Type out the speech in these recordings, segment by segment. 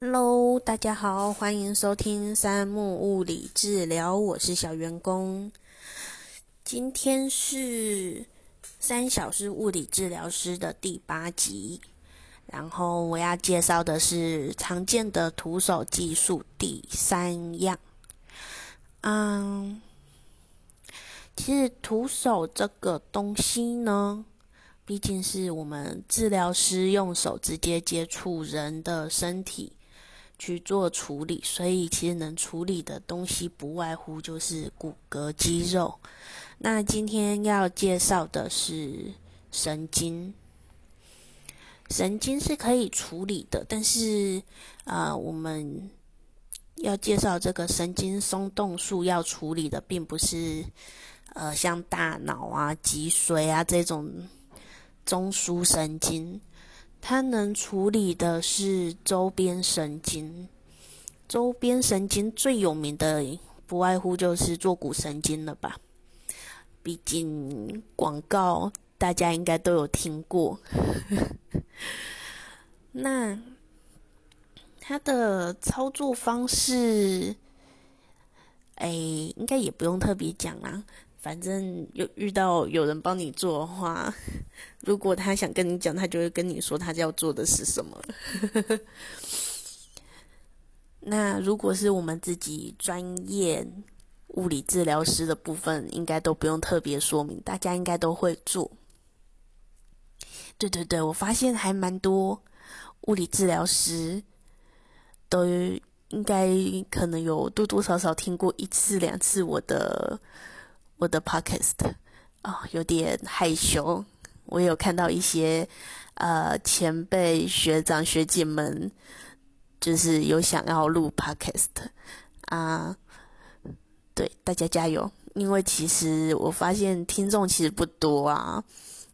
Hello，大家好，欢迎收听三木物理治疗，我是小员工。今天是三小时物理治疗师的第八集，然后我要介绍的是常见的徒手技术第三样。嗯，其实徒手这个东西呢，毕竟是我们治疗师用手直接接触人的身体。去做处理，所以其实能处理的东西不外乎就是骨骼、肌肉。那今天要介绍的是神经，神经是可以处理的，但是啊，我们要介绍这个神经松动术要处理的，并不是呃像大脑啊、脊髓啊这种中枢神经。它能处理的是周边神经，周边神经最有名的不外乎就是坐骨神经了吧？毕竟广告大家应该都有听过。那它的操作方式，哎，应该也不用特别讲啦。反正有遇到有人帮你做的话，如果他想跟你讲，他就会跟你说他要做的是什么。那如果是我们自己专业物理治疗师的部分，应该都不用特别说明，大家应该都会做。对对对，我发现还蛮多物理治疗师都应该可能有多多少少听过一次两次我的。我的 podcast 啊，有点害羞。我有看到一些呃前辈学长学姐们，就是有想要录 podcast 啊，对大家加油！因为其实我发现听众其实不多啊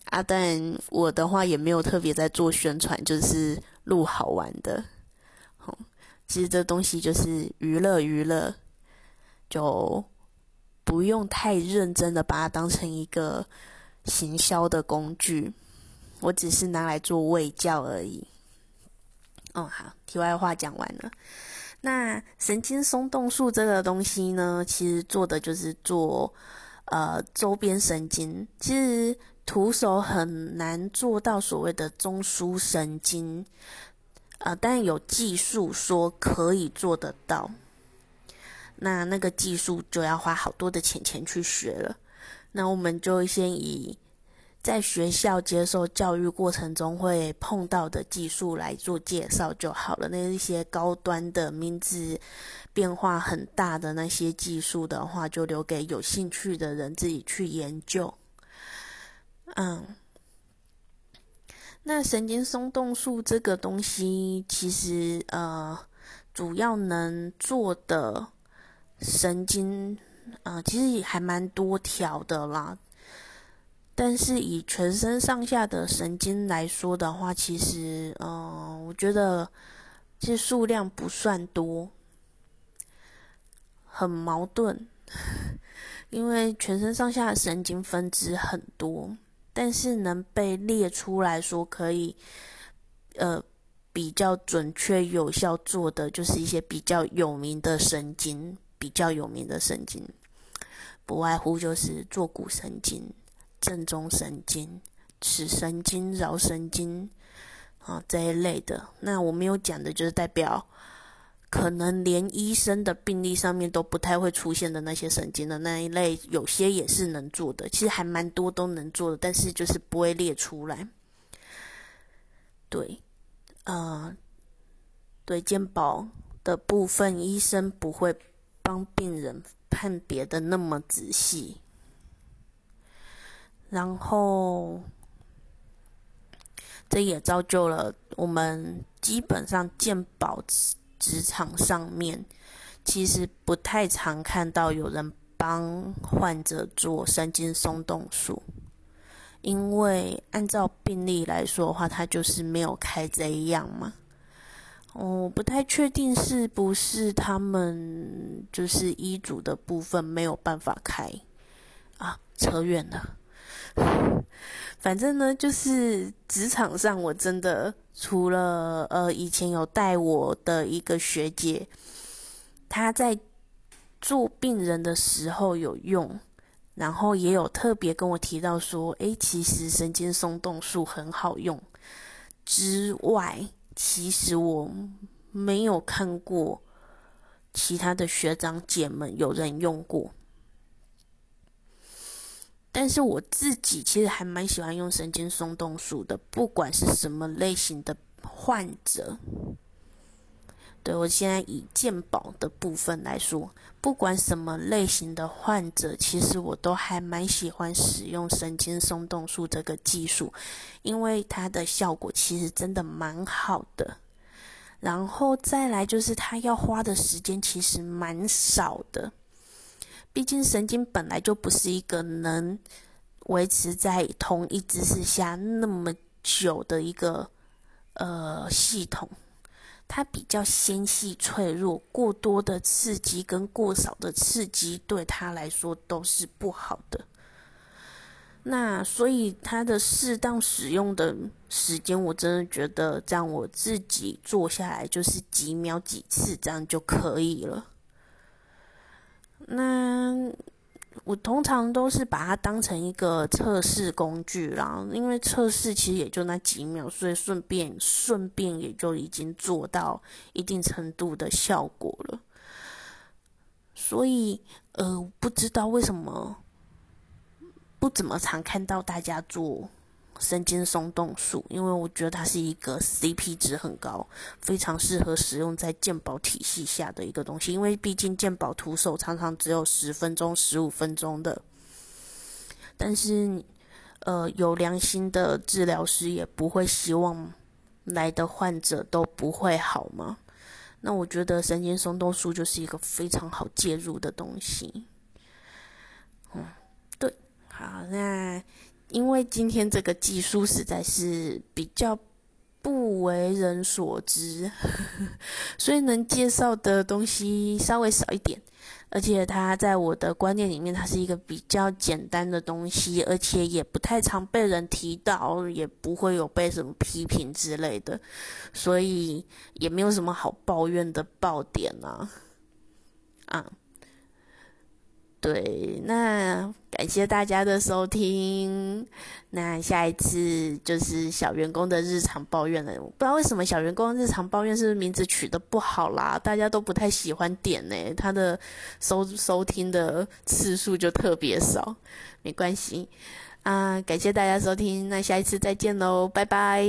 啊，但我的话也没有特别在做宣传，就是录好玩的。好，其实这东西就是娱乐娱乐，就。不用太认真的把它当成一个行销的工具，我只是拿来做卫教而已。哦，好，题外话讲完了。那神经松动术这个东西呢，其实做的就是做呃周边神经。其实徒手很难做到所谓的中枢神经，呃，但有技术说可以做得到。那那个技术就要花好多的钱钱去学了。那我们就先以在学校接受教育过程中会碰到的技术来做介绍就好了。那一些高端的名字变化很大的那些技术的话，就留给有兴趣的人自己去研究。嗯，那神经松动术这个东西，其实呃，主要能做的。神经，呃，其实也还蛮多条的啦。但是以全身上下的神经来说的话，其实，嗯，我觉得其实数量不算多，很矛盾。因为全身上下的神经分支很多，但是能被列出来说可以，呃，比较准确有效做的，就是一些比较有名的神经。比较有名的神经，不外乎就是坐骨神经、正中神经、尺神经、桡神经啊这一类的。那我没有讲的，就是代表可能连医生的病历上面都不太会出现的那些神经的那一类，有些也是能做的。其实还蛮多都能做的，但是就是不会列出来。对，呃，对健保的部分，医生不会。帮病人判别的那么仔细，然后这也造就了我们基本上健保职场上面，其实不太常看到有人帮患者做神经松动术，因为按照病例来说的话，他就是没有开这一样嘛。我不太确定是不是他们就是医嘱的部分没有办法开啊，扯远了。反正呢，就是职场上我真的除了呃以前有带我的一个学姐，她在做病人的时候有用，然后也有特别跟我提到说，诶，其实神经松动术很好用。之外，其实我没有看过其他的学长姐们有人用过。但是我自己其实还蛮喜欢用神经松动术的，不管是什么类型的患者。对我现在以健保的部分来说，不管什么类型的患者，其实我都还蛮喜欢使用神经松动术这个技术，因为它的效果其实真的蛮好的。然后再来就是它要花的时间其实蛮少的。毕竟神经本来就不是一个能维持在同一姿势下那么久的一个呃系统，它比较纤细脆弱，过多的刺激跟过少的刺激对它来说都是不好的。那所以它的适当使用的时间，我真的觉得这样我自己做下来就是几秒几次这样就可以了。那我通常都是把它当成一个测试工具啦，因为测试其实也就那几秒，所以顺便顺便也就已经做到一定程度的效果了。所以呃，不知道为什么不怎么常看到大家做。神经松动术，因为我觉得它是一个 CP 值很高，非常适合使用在健保体系下的一个东西。因为毕竟健保徒手常常只有十分钟、十五分钟的，但是呃，有良心的治疗师也不会希望来的患者都不会好吗？那我觉得神经松动术就是一个非常好介入的东西。嗯，对，好，那。因为今天这个技术实在是比较不为人所知，所以能介绍的东西稍微少一点。而且它在我的观念里面，它是一个比较简单的东西，而且也不太常被人提到，也不会有被什么批评之类的，所以也没有什么好抱怨的爆点啊，啊。对，那感谢大家的收听。那下一次就是小员工的日常抱怨了。不知道为什么小员工日常抱怨是不是名字取得不好啦？大家都不太喜欢点呢，他的收收听的次数就特别少。没关系啊，感谢大家收听，那下一次再见喽，拜拜。